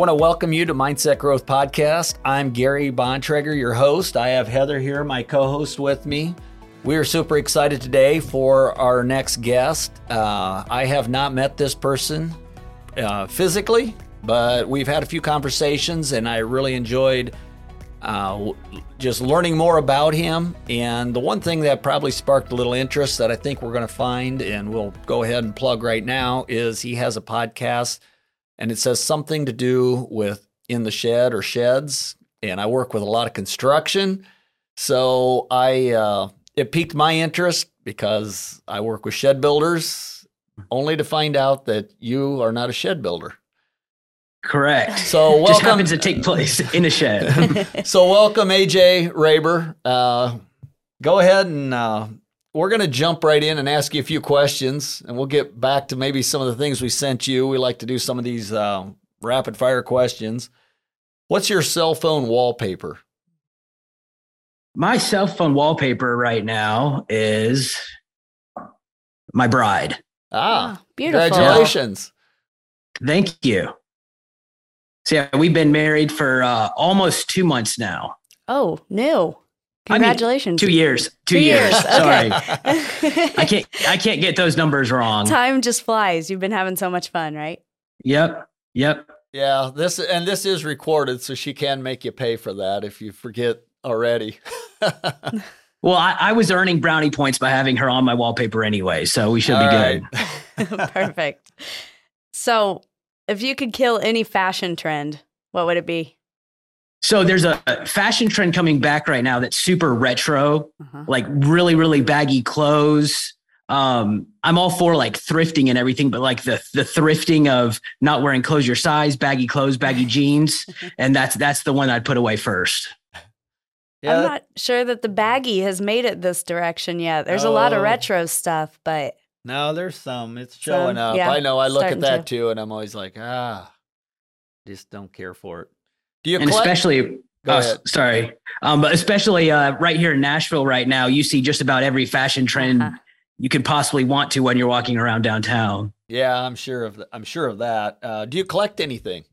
want to welcome you to Mindset Growth Podcast. I'm Gary Bontrager, your host. I have Heather here, my co host, with me. We are super excited today for our next guest. Uh, I have not met this person uh, physically, but we've had a few conversations and I really enjoyed uh, just learning more about him. And the one thing that probably sparked a little interest that I think we're going to find, and we'll go ahead and plug right now, is he has a podcast and it says something to do with in the shed or sheds. And I work with a lot of construction. So I, uh, it piqued my interest because I work with shed builders, only to find out that you are not a shed builder. Correct. So welcome. Just happens to take place in a shed. so welcome, AJ Raber. Uh, go ahead and uh, we're going to jump right in and ask you a few questions, and we'll get back to maybe some of the things we sent you. We like to do some of these uh, rapid fire questions. What's your cell phone wallpaper? My cell phone wallpaper right now is my bride. Ah, oh, beautiful. Congratulations. Thank you. So, yeah, we've been married for uh, almost two months now. Oh, new. Congratulations. I mean, two years. Two, two years. years. Sorry. I can't I can't get those numbers wrong. Time just flies. You've been having so much fun, right? Yep. Yep. Yeah, this and this is recorded, so she can make you pay for that if you forget already. well, I, I, was earning brownie points by having her on my wallpaper anyway, so we should All be right. good. Perfect. So, if you could kill any fashion trend, what would it be? So there's a fashion trend coming back right now that's super retro, uh-huh. like really, really baggy clothes. Um, I'm all for like thrifting and everything, but like the the thrifting of not wearing clothes your size, baggy clothes, baggy jeans, and that's that's the one I'd put away first. Yeah. I'm not sure that the baggy has made it this direction yet. There's oh. a lot of retro stuff, but no, there's some. It's showing some, up. Yeah, I know. I look at that to. too, and I'm always like, ah, just don't care for it. Do you and collect- especially oh, sorry, um, but especially uh, right here in Nashville right now, you see just about every fashion trend uh-huh. you could possibly want to when you're walking around downtown. Yeah, I'm sure of. I'm sure of that. Uh, do you collect anything?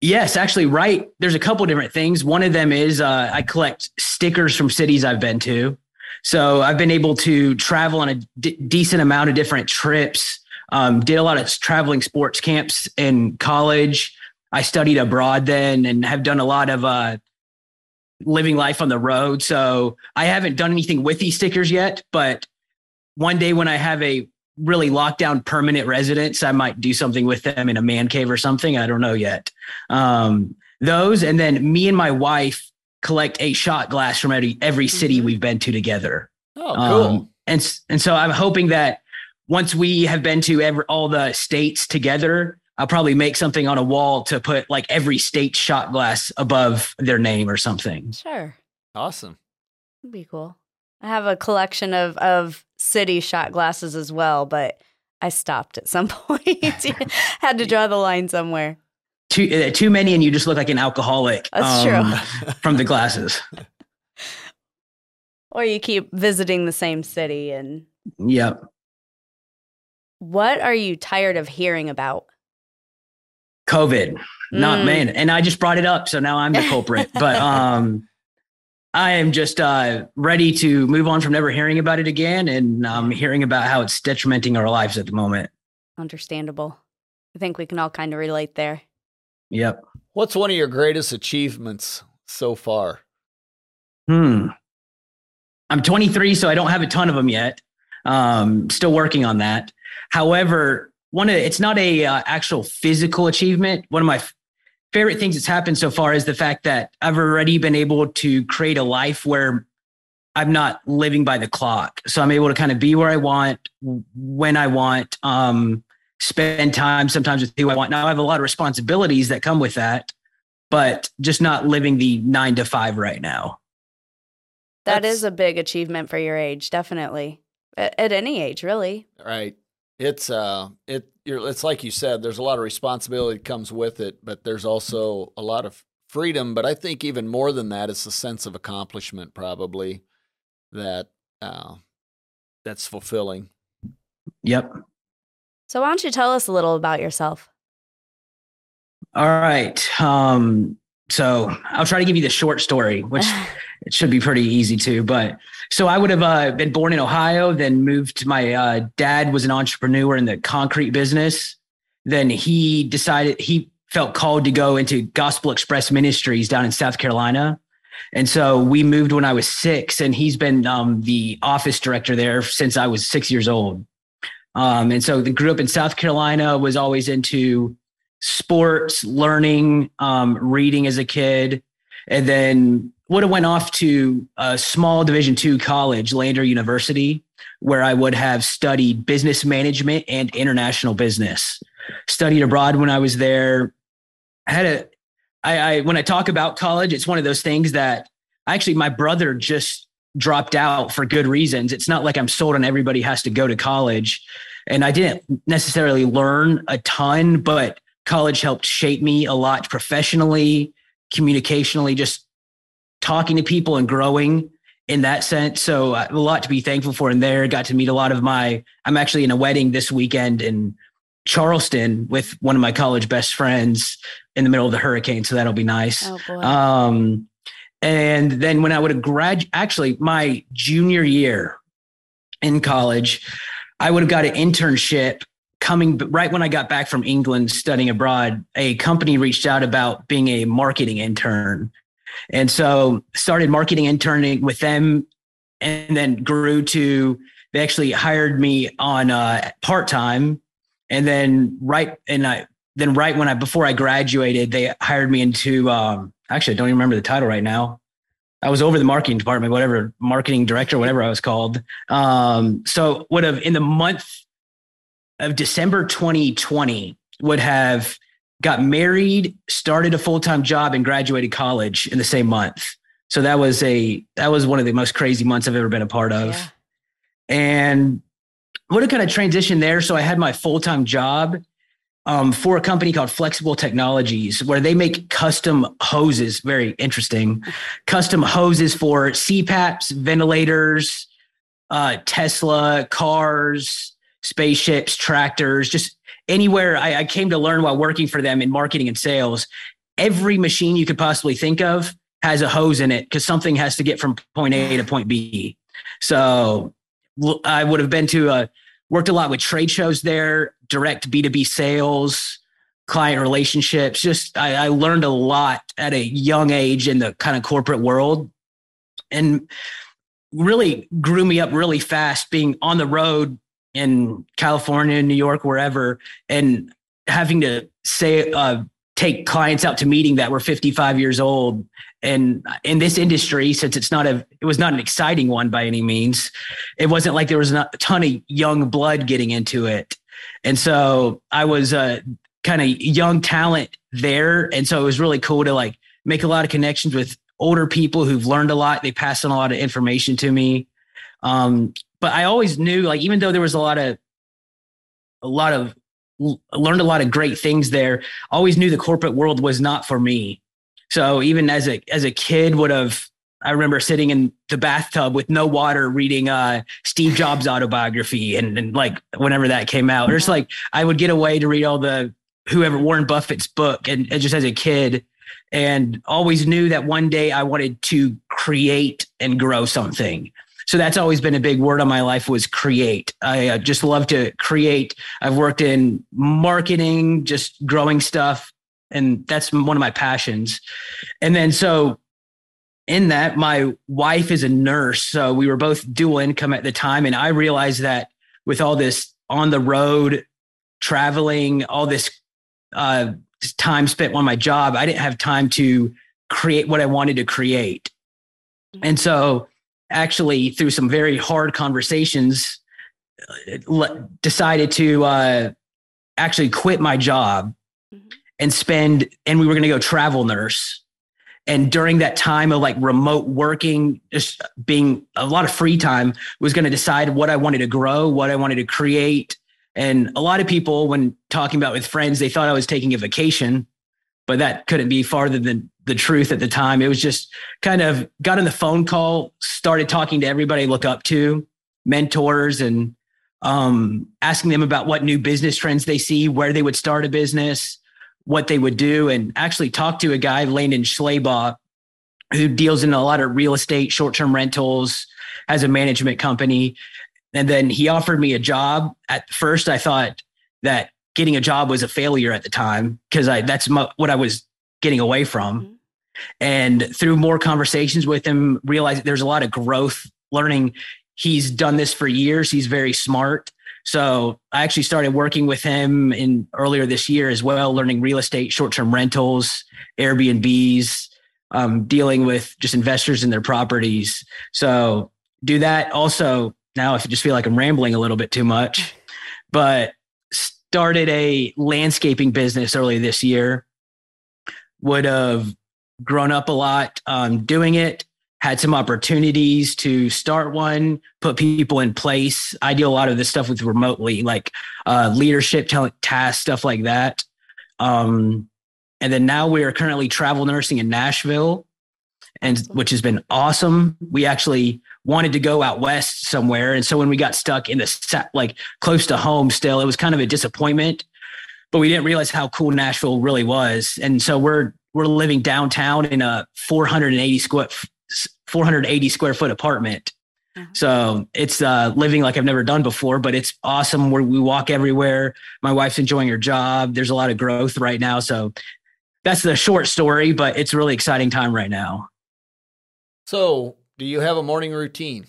Yes, actually, right. There's a couple different things. One of them is uh, I collect stickers from cities I've been to. So I've been able to travel on a d- decent amount of different trips. Um, did a lot of traveling sports camps in college. I studied abroad then and have done a lot of uh, living life on the road. So I haven't done anything with these stickers yet, but one day when I have a really lockdown permanent residence, I might do something with them in a man cave or something. I don't know yet. Um, those, and then me and my wife collect a shot glass from every, every city mm-hmm. we've been to together. Oh, cool. Um, and, and so I'm hoping that once we have been to every, all the states together, I'll probably make something on a wall to put like every state shot glass above their name or something. Sure. Awesome. That'd be cool. I have a collection of of city shot glasses as well, but I stopped at some point. Had to draw the line somewhere. Too uh, too many, and you just look like an alcoholic. That's um, true. from the glasses. or you keep visiting the same city and. Yep. What are you tired of hearing about? COVID. Mm. Not man. And I just brought it up. So now I'm the culprit. but um I am just uh, ready to move on from never hearing about it again and um, hearing about how it's detrimenting our lives at the moment. Understandable. I think we can all kind of relate there. Yep. What's one of your greatest achievements so far? Hmm. I'm 23, so I don't have a ton of them yet. Um, still working on that. However, one of it's not a uh, actual physical achievement. One of my f- favorite things that's happened so far is the fact that I've already been able to create a life where I'm not living by the clock. So I'm able to kind of be where I want, when I want, um, spend time sometimes with who I want. Now I have a lot of responsibilities that come with that, but just not living the nine to five right now. That That's, is a big achievement for your age, definitely. At, at any age, really. Right it's uh it it's like you said there's a lot of responsibility that comes with it but there's also a lot of freedom but i think even more than that it's a sense of accomplishment probably that uh that's fulfilling yep so why don't you tell us a little about yourself All right. Um, so I'll try to give you the short story, which it should be pretty easy too. But so I would have uh, been born in Ohio, then moved. to My uh, dad was an entrepreneur in the concrete business. Then he decided he felt called to go into Gospel Express Ministries down in South Carolina. And so we moved when I was six, and he's been um, the office director there since I was six years old. Um, and so grew up in South Carolina, was always into sports, learning, um, reading as a kid, and then would have went off to a small Division two college, Lander University, where I would have studied business management and international business. Studied abroad when I was there. I had a I, I when I talk about college, it's one of those things that actually my brother just dropped out for good reasons. It's not like I'm sold on everybody has to go to college. And I didn't necessarily learn a ton, but college helped shape me a lot professionally, communicationally, just talking to people and growing in that sense. So uh, a lot to be thankful for in there. Got to meet a lot of my, I'm actually in a wedding this weekend in Charleston with one of my college best friends in the middle of the hurricane. So that'll be nice. Oh. Um, and then when I would have grad, actually my junior year in college, I would have got an internship coming right when I got back from England studying abroad. A company reached out about being a marketing intern. And so started marketing interning with them and then grew to they actually hired me on uh, part time and then right and I then right when I before I graduated, they hired me into um, actually I don't even remember the title right now. I was over the marketing department, whatever marketing director, whatever I was called. Um, so would have in the month of December 2020 would have got married, started a full time job, and graduated college in the same month. So that was a that was one of the most crazy months I've ever been a part of. Yeah. And what a kind of transition there. So I had my full time job um, for a company called Flexible Technologies, where they make custom hoses. Very interesting, custom hoses for CPAPs, ventilators, uh, Tesla cars, spaceships, tractors, just anywhere. I, I came to learn while working for them in marketing and sales. Every machine you could possibly think of has a hose in it because something has to get from point A to point B. So I would have been to a worked a lot with trade shows there, direct B2B sales, client relationships. Just I, I learned a lot at a young age in the kind of corporate world and really grew me up really fast being on the road in California, New York, wherever, and having to say, uh, take clients out to meeting that were 55 years old. And in this industry since it's not a it was not an exciting one by any means it wasn't like there was a ton of young blood getting into it. And so i was a kind of young talent there. And so it was really cool to like make a lot of connections with older people who've learned a lot. They passed on a lot of information to me. Um, but i always knew like even though there was a lot of a lot of learned a lot of great things there always knew the corporate world was not for me so even as a as a kid would have I remember sitting in the bathtub with no water reading uh, Steve Jobs autobiography and, and like whenever that came out. Or it's like I would get away to read all the whoever Warren Buffett's book and, and just as a kid and always knew that one day I wanted to create and grow something. So that's always been a big word on my life was create. I uh, just love to create. I've worked in marketing, just growing stuff, and that's one of my passions. And then so in that, my wife is a nurse, so we were both dual income at the time, and I realized that with all this on the road traveling, all this uh, time spent on my job, I didn't have time to create what I wanted to create. Mm-hmm. And so, actually, through some very hard conversations, decided to uh, actually quit my job mm-hmm and spend, and we were going to go travel nurse. And during that time of like remote working, just being a lot of free time, was going to decide what I wanted to grow, what I wanted to create. And a lot of people, when talking about with friends, they thought I was taking a vacation, but that couldn't be farther than the truth at the time. It was just kind of got on the phone call, started talking to everybody I look up to, mentors, and um, asking them about what new business trends they see, where they would start a business, what they would do and actually talked to a guy, Landon Schleybaugh, who deals in a lot of real estate, short term rentals, has a management company. And then he offered me a job. At first, I thought that getting a job was a failure at the time because I that's my, what I was getting away from. Mm-hmm. And through more conversations with him, realized there's a lot of growth, learning. He's done this for years. He's very smart. So I actually started working with him in earlier this year as well, learning real estate, short-term rentals, Airbnbs, um, dealing with just investors in their properties. So do that. Also, now if I just feel like I'm rambling a little bit too much, but started a landscaping business early this year. Would have grown up a lot um, doing it. Had some opportunities to start one, put people in place. I do a lot of this stuff with remotely, like uh, leadership, talent, tasks, stuff like that. Um, and then now we are currently travel nursing in Nashville, and which has been awesome. We actually wanted to go out west somewhere, and so when we got stuck in the like close to home, still it was kind of a disappointment. But we didn't realize how cool Nashville really was, and so we're we're living downtown in a 480 square 480 square foot apartment. Mm-hmm. So it's uh, living like I've never done before, but it's awesome. Where we walk everywhere. My wife's enjoying her job. There's a lot of growth right now, so that's the short story, but it's a really exciting time right now. So, do you have a morning routine?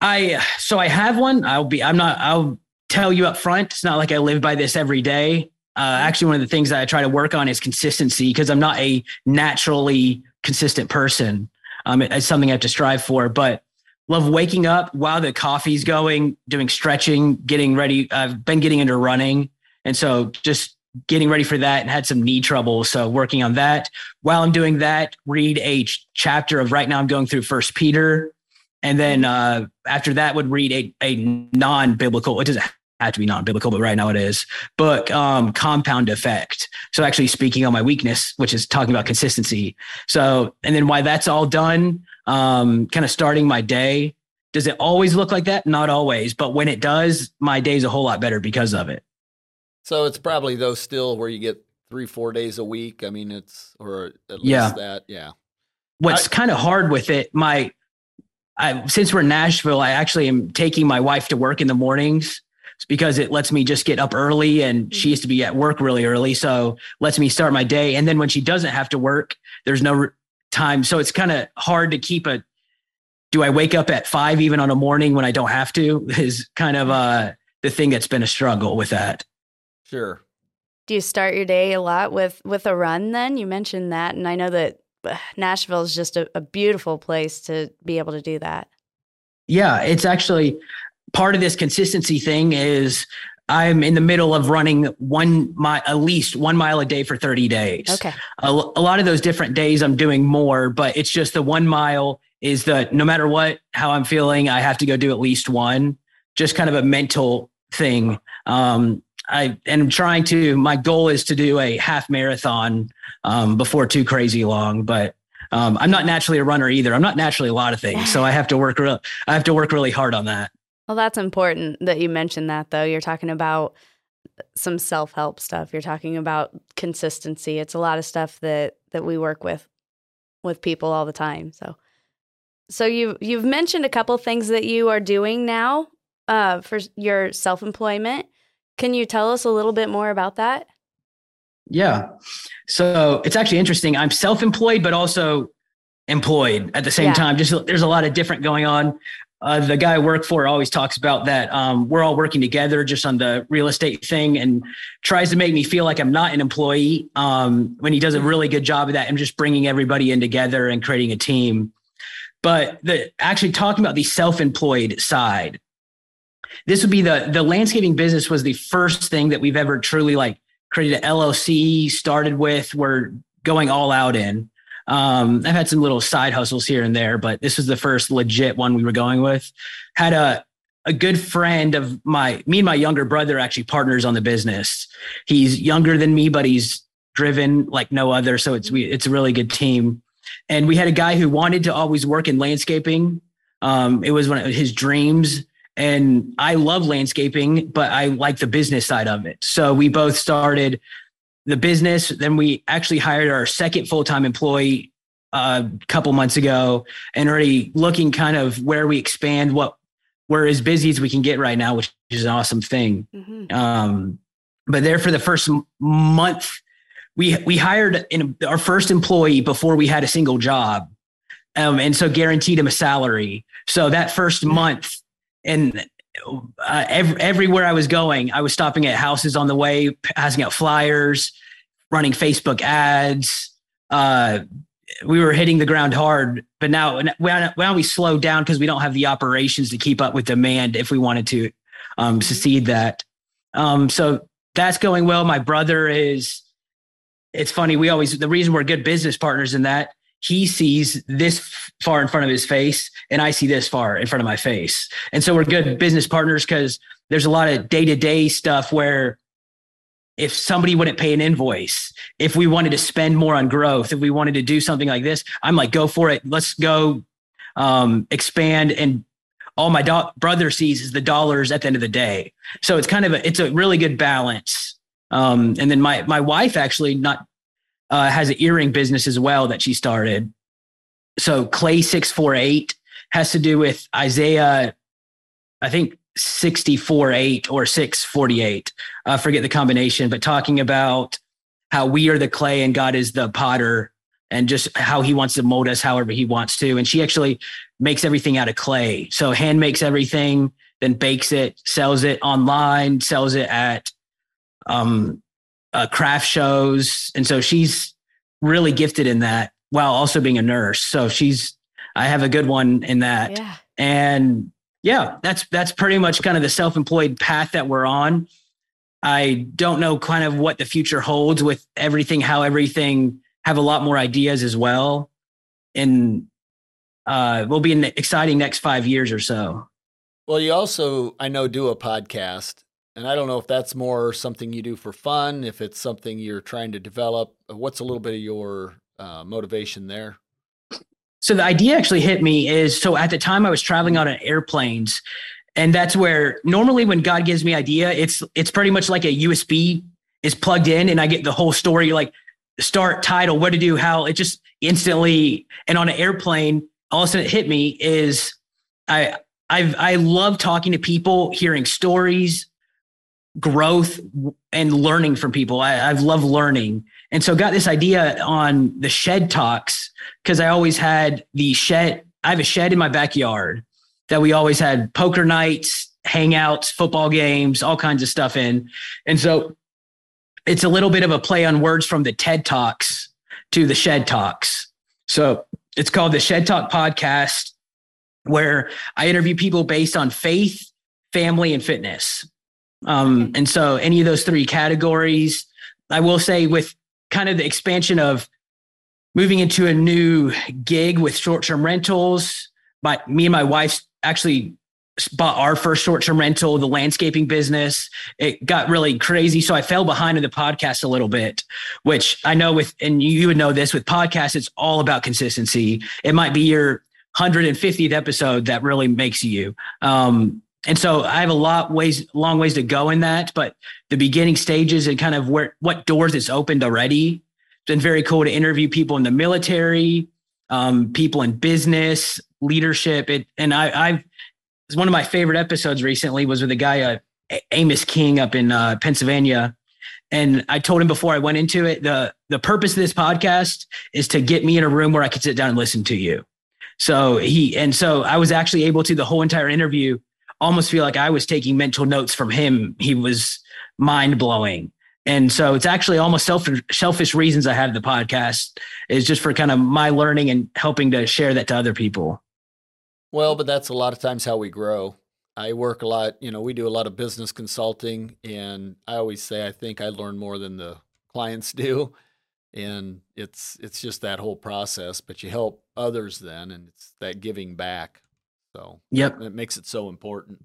I so I have one. I'll be. I'm not. I'll tell you up front. It's not like I live by this every day. Uh, actually, one of the things that I try to work on is consistency because I'm not a naturally consistent person. Um, it, it's something I have to strive for. But love waking up while the coffee's going, doing stretching, getting ready. I've been getting into running, and so just getting ready for that and had some knee trouble. So working on that. While I'm doing that, read a chapter of right now I'm going through First Peter. And then uh, after that would read a, a non-biblical, it doesn't have to be non-biblical, but right now it is, But um, Compound Effect. So actually speaking on my weakness, which is talking about consistency. So, and then why that's all done, um, kind of starting my day. Does it always look like that? Not always, but when it does, my day's a whole lot better because of it. So it's probably though still where you get three, four days a week. I mean, it's or at least yeah. that. Yeah. What's kind of hard with it, my I since we're in Nashville, I actually am taking my wife to work in the mornings because it lets me just get up early and she used to be at work really early. So lets me start my day. And then when she doesn't have to work, there's no time. So it's kind of hard to keep a, do I wake up at five even on a morning when I don't have to is kind of uh, the thing that's been a struggle with that. Sure. Do you start your day a lot with with a run? Then you mentioned that, and I know that Nashville is just a, a beautiful place to be able to do that. Yeah, it's actually part of this consistency thing is I'm in the middle of running one mile, at least one mile a day for 30 days. Okay. A, a, lot of those different days I'm doing more, but it's just the one mile is the no matter what, how I'm feeling, I have to go do at least one, just kind of a mental thing. Um, I am trying to. My goal is to do a half marathon um, before too crazy long, but um, I'm not naturally a runner either. I'm not naturally a lot of things, so I have to work. Real, I have to work really hard on that. Well, that's important that you mentioned that, though. You're talking about some self help stuff. You're talking about consistency. It's a lot of stuff that that we work with with people all the time. So, so you you've mentioned a couple things that you are doing now uh, for your self employment. Can you tell us a little bit more about that? Yeah. So it's actually interesting. I'm self employed, but also employed at the same yeah. time. Just there's a lot of different going on. Uh, the guy I work for always talks about that. Um, we're all working together just on the real estate thing and tries to make me feel like I'm not an employee um, when he does a really good job of that and just bringing everybody in together and creating a team. But the actually talking about the self employed side, this would be the the landscaping business was the first thing that we've ever truly like created an LLC, started with. We're going all out in. Um, I've had some little side hustles here and there, but this was the first legit one we were going with. Had a a good friend of my me and my younger brother actually partners on the business. He's younger than me, but he's driven like no other. So it's we it's a really good team. And we had a guy who wanted to always work in landscaping. Um, it was one of his dreams and I love landscaping, but I like the business side of it. So we both started the business. Then we actually hired our second full time employee a couple months ago and already looking kind of where we expand what we're as busy as we can get right now, which is an awesome thing. Mm-hmm. Um, but there for the first month, we we hired in our first employee before we had a single job, um, and so guaranteed him a salary. So that first month, and uh, every, everywhere I was going, I was stopping at houses on the way, passing out flyers, running Facebook ads, uh, we were hitting the ground hard, but now now we slowed down because we don't have the operations to keep up with demand if we wanted to um, mm-hmm. succeed that. Um, so that's going well. My brother is. It's funny. We always the reason we're good business partners in that he sees this far in front of his face, and I see this far in front of my face, and so we're good business partners because there's a lot of day to day stuff where if somebody wouldn't pay an invoice, if we wanted to spend more on growth, if we wanted to do something like this, I'm like, go for it. Let's go um, expand. And all my do- brother sees is the dollars at the end of the day. So it's kind of a, it's a really good balance. Um, and then my, my wife actually not, uh, has an earring business as well that she started. So Clay 648 has to do with Isaiah, I think 64 8 or 648. I forget the combination, but talking about how we are the clay and God is the potter and just how he wants to mold us however he wants to. And she actually makes everything out of clay. So hand makes everything, then bakes it, sells it online, sells it at um, uh, craft shows. And so she's really gifted in that while also being a nurse. So she's, I have a good one in that. Yeah. And yeah, that's that's pretty much kind of the self-employed path that we're on. I don't know kind of what the future holds with everything, how everything have a lot more ideas as well. And uh, will be an exciting next five years or so. Well, you also, I know, do a podcast. And I don't know if that's more something you do for fun, if it's something you're trying to develop. What's a little bit of your uh, motivation there? So the idea actually hit me is so at the time I was traveling on airplanes, and that's where normally when God gives me idea, it's it's pretty much like a USB is plugged in, and I get the whole story like start, title, what to do, how it just instantly. And on an airplane, all of a sudden it hit me is I I've I love talking to people, hearing stories, growth, and learning from people. I, I've loved learning. And so got this idea on the shed talks because I always had the shed. I have a shed in my backyard that we always had poker nights, hangouts, football games, all kinds of stuff in. And so it's a little bit of a play on words from the TED Talks to the Shed Talks. So it's called the Shed Talk Podcast, where I interview people based on faith, family, and fitness. Um, and so any of those three categories, I will say with kind of the expansion of moving into a new gig with short-term rentals. My me and my wife actually bought our first short-term rental, the landscaping business. It got really crazy, so I fell behind in the podcast a little bit. Which I know with, and you would know this with podcasts, it's all about consistency. It might be your 150th episode that really makes you. Um, and so I have a lot ways, long ways to go in that, but the beginning stages and kind of where what doors it's opened already. It's been very cool to interview people in the military, um, people in business, leadership. It and I, I've one of my favorite episodes recently was with a guy, uh, Amos King, up in uh, Pennsylvania. And I told him before I went into it, the the purpose of this podcast is to get me in a room where I could sit down and listen to you. So he and so I was actually able to the whole entire interview almost feel like I was taking mental notes from him. He was mind blowing. And so it's actually almost selfish, selfish reasons I have the podcast is just for kind of my learning and helping to share that to other people. Well, but that's a lot of times how we grow. I work a lot, you know, we do a lot of business consulting and I always say I think I learn more than the clients do. And it's it's just that whole process, but you help others then and it's that giving back. So yep, it makes it so important.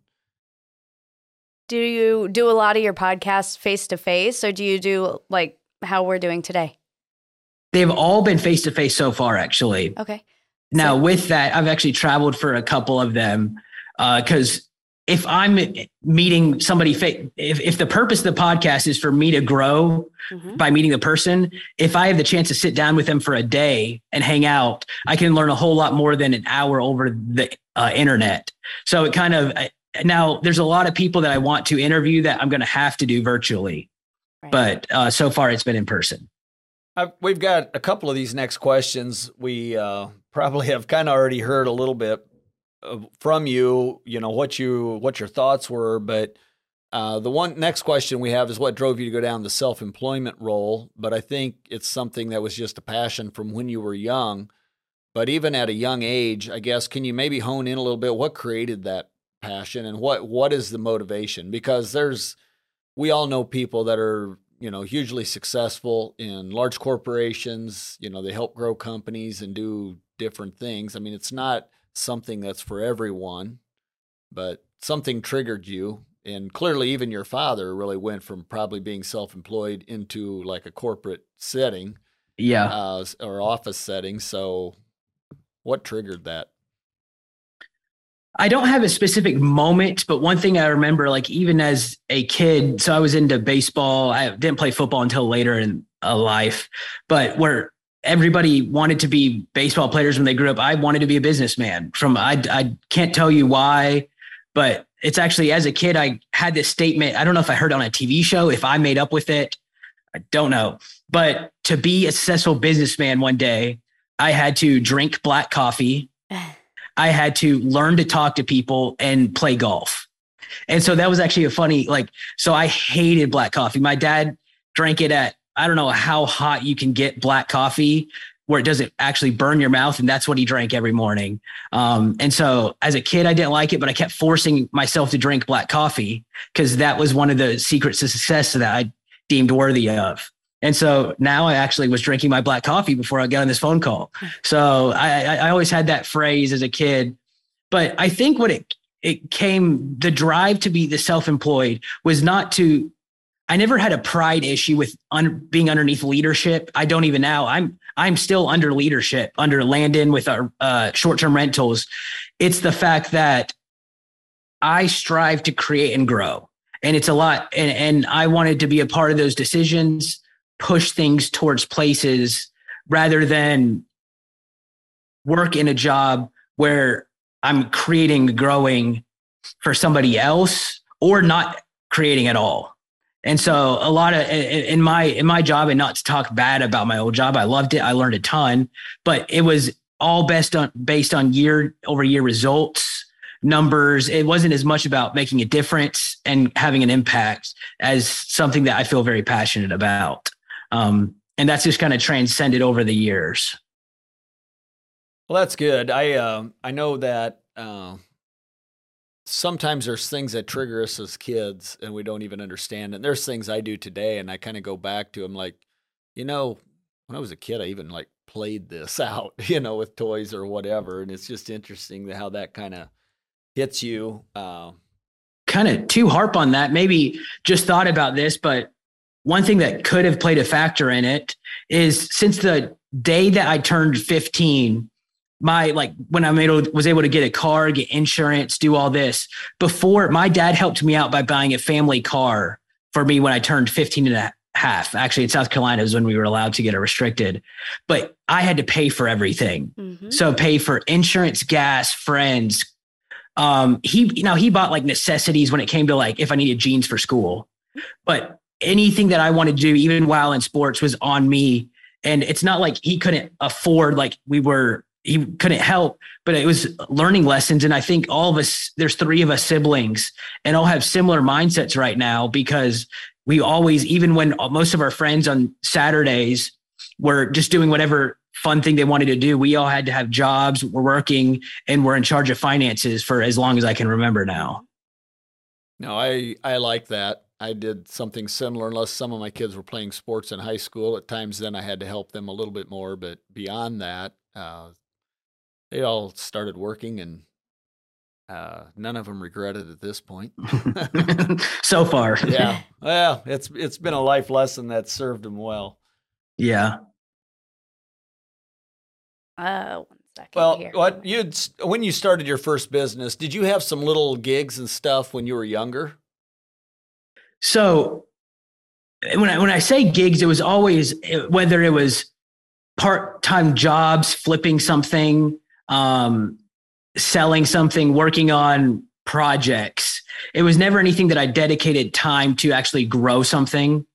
Do you do a lot of your podcasts face to face, or do you do like how we're doing today? They've all been face to face so far, actually. Okay. Now, so- with that, I've actually traveled for a couple of them because uh, if I'm meeting somebody, if, if the purpose of the podcast is for me to grow mm-hmm. by meeting the person, if I have the chance to sit down with them for a day and hang out, I can learn a whole lot more than an hour over the uh, internet. So it kind of, now there's a lot of people that I want to interview that I'm going to have to do virtually, right. but uh, so far it's been in person. I've, we've got a couple of these next questions. We uh, probably have kind of already heard a little bit from you, you know, what you what your thoughts were, but uh, the one next question we have is what drove you to go down the self employment role. But I think it's something that was just a passion from when you were young. But even at a young age, I guess, can you maybe hone in a little bit? What created that passion, and what what is the motivation? Because there's, we all know people that are you know hugely successful in large corporations. You know, they help grow companies and do different things. I mean, it's not something that's for everyone, but something triggered you. And clearly, even your father really went from probably being self employed into like a corporate setting. Yeah. Uh, or office setting. So, what triggered that? I don't have a specific moment, but one thing I remember, like even as a kid, so I was into baseball. I didn't play football until later in a life, but where everybody wanted to be baseball players when they grew up. I wanted to be a businessman. From I I can't tell you why, but it's actually as a kid I had this statement. I don't know if I heard on a TV show, if I made up with it. I don't know. But to be a successful businessman one day, I had to drink black coffee. I had to learn to talk to people and play golf. And so that was actually a funny like so I hated black coffee. My dad drank it at I don't know how hot you can get black coffee where it doesn't actually burn your mouth. And that's what he drank every morning. Um, and so as a kid, I didn't like it, but I kept forcing myself to drink black coffee because that was one of the secrets to success that I deemed worthy of. And so now I actually was drinking my black coffee before I got on this phone call. So I, I always had that phrase as a kid. But I think what it it came the drive to be the self-employed was not to I never had a pride issue with un, being underneath leadership. I don't even now. I'm I'm still under leadership under Landon with our uh, short-term rentals. It's the fact that I strive to create and grow, and it's a lot. And and I wanted to be a part of those decisions, push things towards places rather than work in a job where I'm creating, growing for somebody else, or not creating at all. And so a lot of in my in my job, and not to talk bad about my old job, I loved it. I learned a ton, but it was all based on based on year over year results, numbers. It wasn't as much about making a difference and having an impact as something that I feel very passionate about. Um, and that's just kind of transcended over the years. Well, that's good. I uh, I know that uh, sometimes there's things that trigger us as kids and we don't even understand. And there's things I do today and I kind of go back to them like, you know, when I was a kid, I even like played this out, you know, with toys or whatever. And it's just interesting how that kind of hits you. Uh, kind of to harp on that, maybe just thought about this, but one thing that could have played a factor in it is since the day that I turned 15, my like when I made was able to get a car, get insurance, do all this before my dad helped me out by buying a family car for me when I turned 15 and a half. Actually, in South Carolina is when we were allowed to get a restricted, but I had to pay for everything. Mm-hmm. So pay for insurance, gas, friends. Um, he you know he bought like necessities when it came to like if I needed jeans for school, but anything that I wanted to do, even while in sports, was on me. And it's not like he couldn't afford like we were he couldn't help, but it was learning lessons. And I think all of us, there's three of us siblings, and all have similar mindsets right now because we always, even when most of our friends on Saturdays were just doing whatever fun thing they wanted to do, we all had to have jobs, we're working, and we're in charge of finances for as long as I can remember now. No, I I like that. I did something similar, unless some of my kids were playing sports in high school. At times, then I had to help them a little bit more. But beyond that, uh, they all started working and uh, none of them regretted at this point. so far. yeah. Well, it's it's been a life lesson that served them well. Yeah. Uh, stuck Well, here. what you when you started your first business, did you have some little gigs and stuff when you were younger? So when I when I say gigs, it was always whether it was part time jobs, flipping something, um, selling something, working on projects. It was never anything that I dedicated time to actually grow something.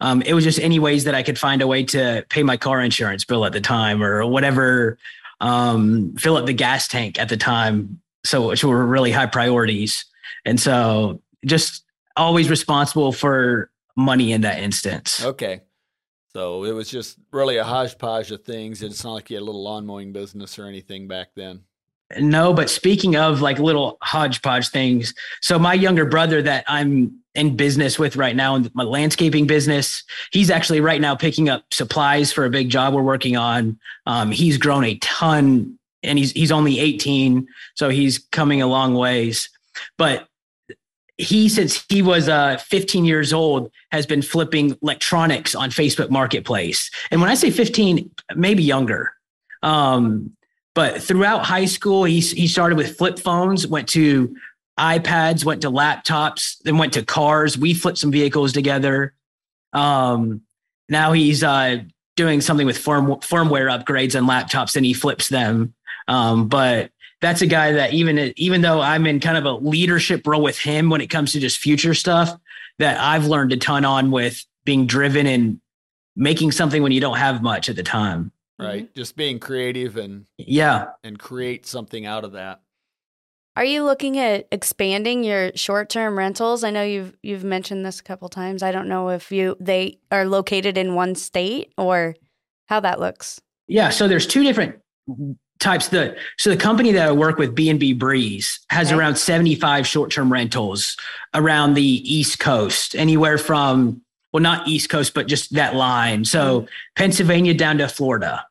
Um, it was just any ways that I could find a way to pay my car insurance bill at the time or whatever, um, fill up the gas tank at the time. So, which were really high priorities. And so just always responsible for money in that instance. Okay. So it was just really a hodgepodge of things. It's not like you had a little lawn mowing business or anything back then. No, but speaking of like little hodgepodge things, so my younger brother that I'm in business with right now in my landscaping business, he's actually right now picking up supplies for a big job we're working on. Um, he's grown a ton, and he's he's only 18, so he's coming a long ways. But he since he was uh, 15 years old has been flipping electronics on facebook marketplace. And when i say 15 maybe younger. Um, but throughout high school he, he started with flip phones went to ipads went to laptops then went to cars. We flipped some vehicles together. Um, now he's uh, doing something with firm, firmware upgrades on laptops and he flips them. Um, but that's a guy that even even though I'm in kind of a leadership role with him when it comes to just future stuff, that I've learned a ton on with being driven and making something when you don't have much at the time. Right. Mm-hmm. Just being creative and yeah, and create something out of that. Are you looking at expanding your short-term rentals? I know you've you've mentioned this a couple times. I don't know if you they are located in one state or how that looks. Yeah, so there's two different types the so the company that I work with B&B Breeze has okay. around 75 short-term rentals around the East Coast anywhere from well not East Coast but just that line so mm-hmm. Pennsylvania down to Florida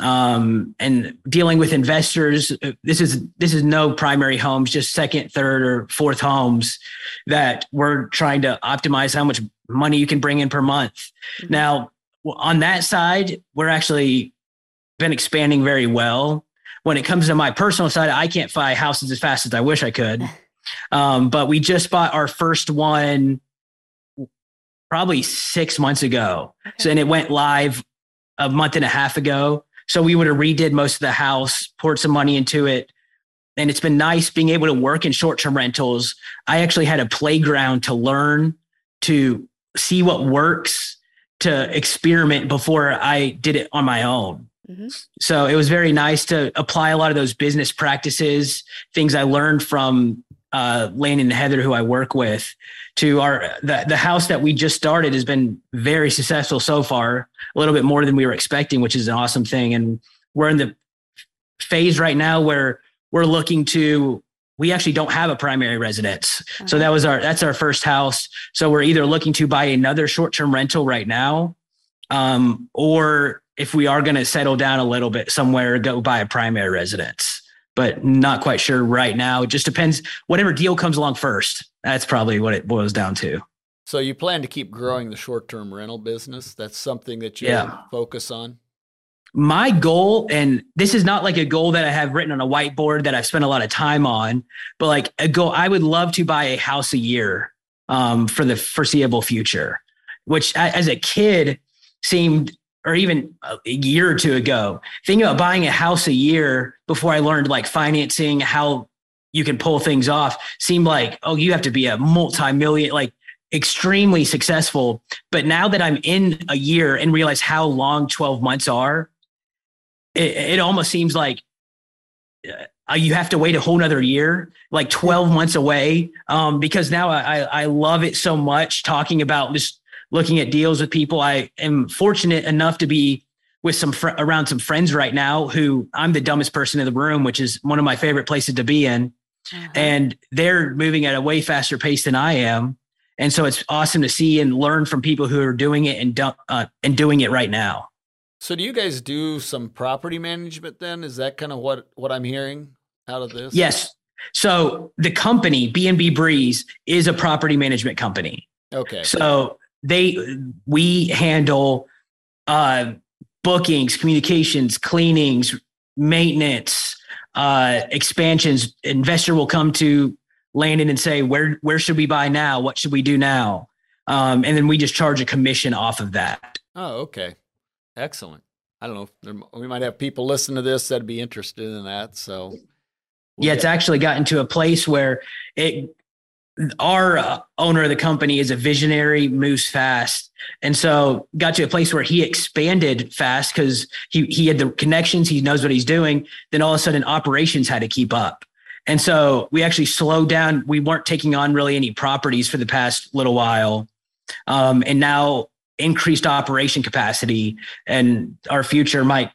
um, and dealing with investors uh, this is this is no primary homes just second third or fourth homes that we're trying to optimize how much money you can bring in per month mm-hmm. now on that side we're actually been expanding very well. When it comes to my personal side, I can't buy houses as fast as I wish I could. Um, but we just bought our first one probably six months ago. Okay. So, and it went live a month and a half ago. So we would have redid most of the house, poured some money into it. And it's been nice being able to work in short term rentals. I actually had a playground to learn, to see what works, to experiment before I did it on my own. Mm-hmm. So it was very nice to apply a lot of those business practices, things I learned from uh, Lane and Heather, who I work with, to our the, the house that we just started has been very successful so far, a little bit more than we were expecting, which is an awesome thing. And we're in the phase right now where we're looking to we actually don't have a primary residence. Uh-huh. So that was our that's our first house. So we're either looking to buy another short-term rental right now um, or if we are going to settle down a little bit somewhere, go buy a primary residence. But not quite sure right now. It just depends. Whatever deal comes along first. That's probably what it boils down to. So you plan to keep growing the short-term rental business? That's something that you yeah. focus on. My goal, and this is not like a goal that I have written on a whiteboard that I've spent a lot of time on, but like a goal, I would love to buy a house a year um, for the foreseeable future. Which, as a kid, seemed or even a year or two ago, thinking about buying a house a year before I learned like financing, how you can pull things off, seemed like, oh, you have to be a multi-million, like extremely successful. But now that I'm in a year and realize how long 12 months are, it, it almost seems like uh, you have to wait a whole nother year, like 12 months away. Um, because now I, I love it so much talking about just looking at deals with people. I am fortunate enough to be with some fr- around some friends right now who I'm the dumbest person in the room, which is one of my favorite places to be in. Uh-huh. And they're moving at a way faster pace than I am. And so it's awesome to see and learn from people who are doing it and do- uh, and doing it right now. So do you guys do some property management then? Is that kind of what what I'm hearing out of this? Yes. So the company B&B Breeze is a property management company. Okay. So they we handle uh, bookings, communications, cleanings, maintenance, uh, expansions. Investor will come to Landon and say, where where should we buy now? What should we do now? Um, and then we just charge a commission off of that. Oh, okay, excellent. I don't know. There, we might have people listen to this that'd be interested in that. So, we'll yeah, it's actually gotten to a place where it our uh, owner of the company is a visionary, moves fast, and so got to a place where he expanded fast because he he had the connections, he knows what he's doing. Then all of a sudden, operations had to keep up, and so we actually slowed down. We weren't taking on really any properties for the past little while, um, and now increased operation capacity, and our future might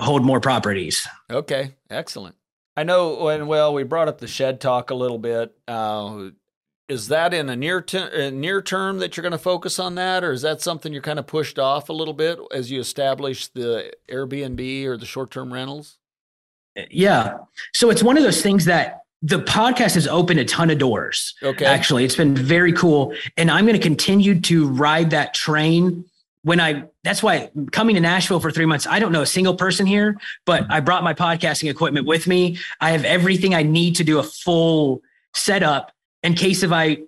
hold more properties. Okay, excellent. I know when well we brought up the shed talk a little bit. Uh, is that in a near ter- near term that you're going to focus on that, or is that something you're kind of pushed off a little bit as you establish the Airbnb or the short term rentals? Uh, yeah, so it's one of those things that the podcast has opened a ton of doors. Okay, actually, it's been very cool, and I'm going to continue to ride that train. When I, that's why coming to Nashville for three months, I don't know a single person here, but I brought my podcasting equipment with me. I have everything I need to do a full setup in case if I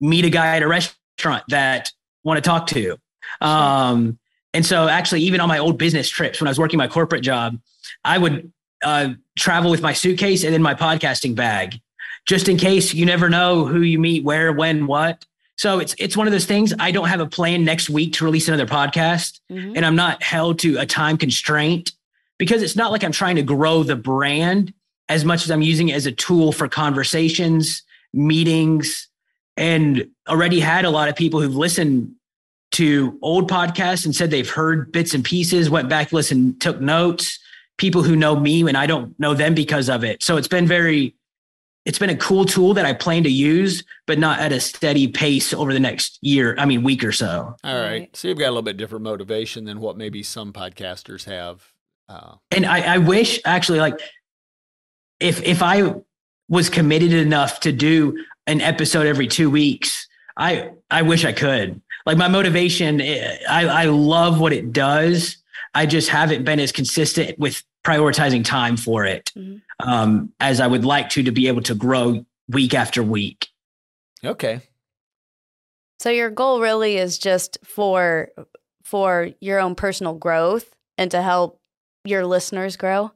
meet a guy at a restaurant that want to talk to. Um, and so actually, even on my old business trips, when I was working my corporate job, I would uh, travel with my suitcase and then my podcasting bag, just in case you never know who you meet, where, when, what. So it's it's one of those things. I don't have a plan next week to release another podcast, mm-hmm. and I'm not held to a time constraint because it's not like I'm trying to grow the brand as much as I'm using it as a tool for conversations meetings and already had a lot of people who've listened to old podcasts and said they've heard bits and pieces, went back, listened, took notes. People who know me and I don't know them because of it. So it's been very, it's been a cool tool that I plan to use, but not at a steady pace over the next year. I mean, week or so. All right. So you've got a little bit different motivation than what maybe some podcasters have. Uh, and I, I wish actually, like, if if I was committed enough to do an episode every two weeks. I I wish I could. Like my motivation, eh, I I love what it does. I just haven't been as consistent with prioritizing time for it mm-hmm. um, as I would like to to be able to grow week after week. Okay. So your goal really is just for for your own personal growth and to help your listeners grow.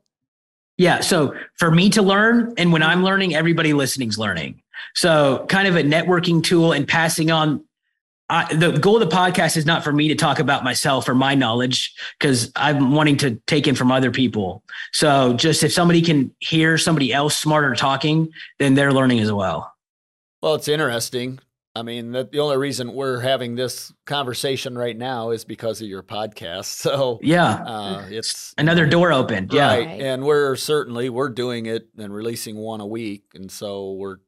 Yeah. So for me to learn, and when I'm learning, everybody listening's learning. So kind of a networking tool and passing on. I, the goal of the podcast is not for me to talk about myself or my knowledge because I'm wanting to take in from other people. So just if somebody can hear somebody else smarter talking, then they're learning as well. Well, it's interesting I mean, the, the only reason we're having this conversation right now is because of your podcast. So yeah, uh, it's another door opened. Yeah, right. and we're certainly we're doing it and releasing one a week, and so we're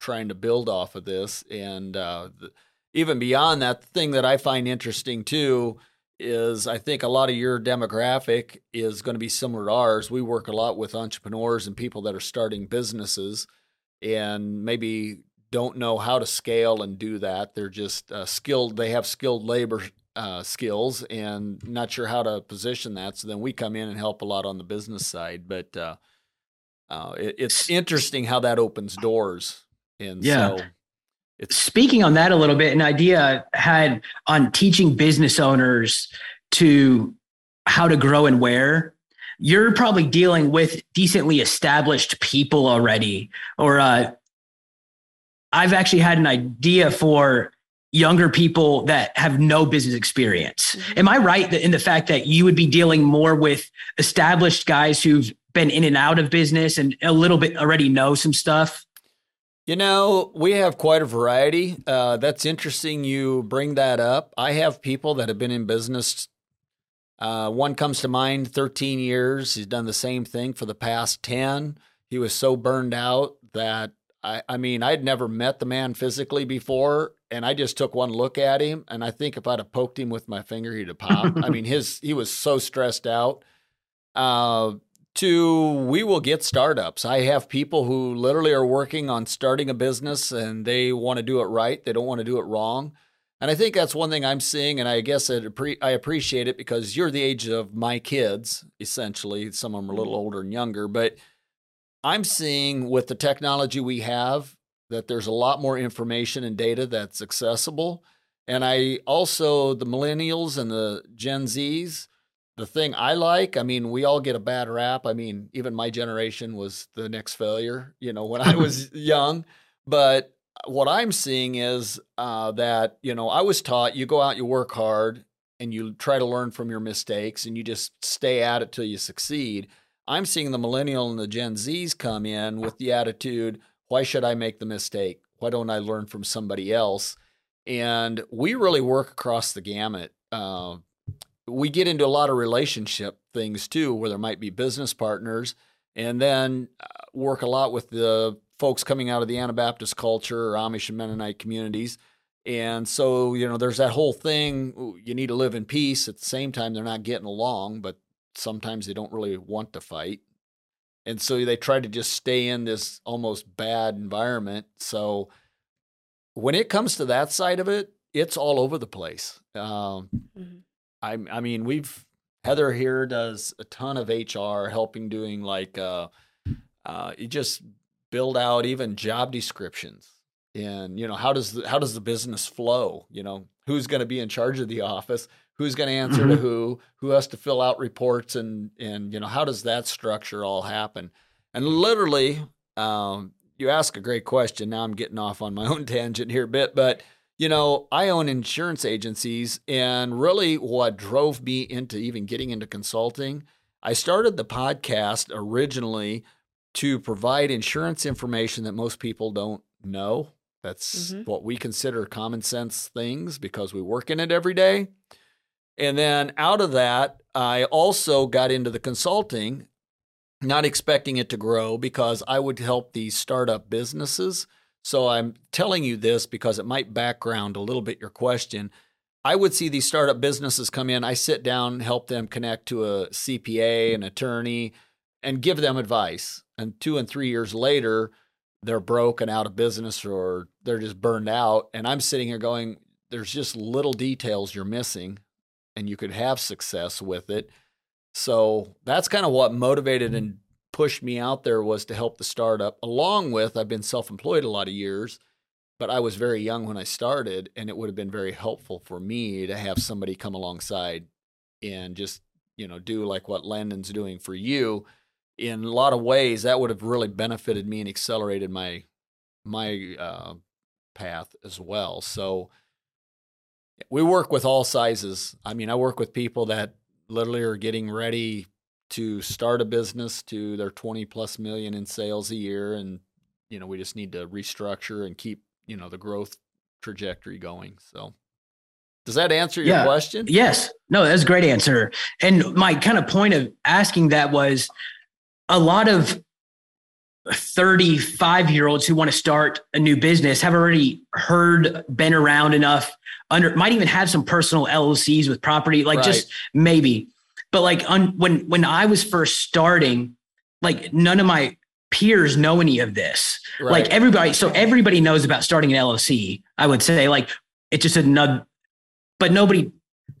trying to build off of this. And uh, the, even beyond that, the thing that I find interesting too is I think a lot of your demographic is going to be similar to ours. We work a lot with entrepreneurs and people that are starting businesses and maybe don't know how to scale and do that. They're just uh, skilled. They have skilled labor uh, skills and not sure how to position that. So then we come in and help a lot on the business side. But uh, uh it, it's interesting how that opens doors. And yeah. so it's speaking on that a little bit. An idea I had on teaching business owners to how to grow and where you're probably dealing with decently established people already or uh, I've actually had an idea for younger people that have no business experience. Mm-hmm. Am I right in the fact that you would be dealing more with established guys who've been in and out of business and a little bit already know some stuff? You know, we have quite a variety. Uh, that's interesting you bring that up. I have people that have been in business. Uh, one comes to mind 13 years. He's done the same thing for the past 10. He was so burned out that I, I mean, I'd never met the man physically before, and I just took one look at him, and I think if I'd have poked him with my finger, he'd have popped. I mean, his he was so stressed out. Uh, to we will get startups. I have people who literally are working on starting a business and they want to do it right. They don't want to do it wrong. And I think that's one thing I'm seeing, and I guess I appreciate it because you're the age of my kids, essentially. Some of them are a little mm-hmm. older and younger, but I'm seeing with the technology we have that there's a lot more information and data that's accessible. And I also, the millennials and the Gen Zs, the thing I like, I mean, we all get a bad rap. I mean, even my generation was the next failure, you know, when I was young. But what I'm seeing is uh, that, you know, I was taught you go out, you work hard, and you try to learn from your mistakes and you just stay at it till you succeed. I'm seeing the millennial and the Gen Zs come in with the attitude, why should I make the mistake? Why don't I learn from somebody else? And we really work across the gamut. Uh, we get into a lot of relationship things too, where there might be business partners, and then uh, work a lot with the folks coming out of the Anabaptist culture or Amish and Mennonite communities. And so, you know, there's that whole thing you need to live in peace. At the same time, they're not getting along, but sometimes they don't really want to fight. And so they try to just stay in this almost bad environment. So when it comes to that side of it, it's all over the place. Um, mm-hmm. I, I mean, we've Heather here does a ton of HR, helping doing like uh, uh, you just build out even job descriptions and you know how does the, how does the business flow? You know who's going to be in charge of the office, who's going to answer mm-hmm. to who, who has to fill out reports, and and you know how does that structure all happen? And literally, um, you ask a great question. Now I'm getting off on my own tangent here a bit, but you know, I own insurance agencies, and really what drove me into even getting into consulting, I started the podcast originally to provide insurance information that most people don't know. That's mm-hmm. what we consider common sense things because we work in it every day. And then out of that, I also got into the consulting, not expecting it to grow because I would help these startup businesses so I'm telling you this because it might background a little bit your question. I would see these startup businesses come in. I sit down, help them connect to a CPA, an attorney, and give them advice. And two and three years later, they're broken out of business or they're just burned out. And I'm sitting here going, there's just little details you're missing, and you could have success with it. So that's kind of what motivated and pushed me out there was to help the startup, along with I've been self employed a lot of years, but I was very young when I started, and it would have been very helpful for me to have somebody come alongside and just, you know, do like what Landon's doing for you. In a lot of ways, that would have really benefited me and accelerated my my uh, path as well. So we work with all sizes. I mean, I work with people that literally are getting ready to start a business to their 20 plus million in sales a year and you know we just need to restructure and keep you know the growth trajectory going so does that answer your yeah. question yes no that's a great answer and my kind of point of asking that was a lot of 35 year olds who want to start a new business have already heard been around enough under might even have some personal llcs with property like right. just maybe but like on, when when I was first starting, like none of my peers know any of this. Right. Like everybody, so everybody knows about starting an LLC. I would say like it's just another, but nobody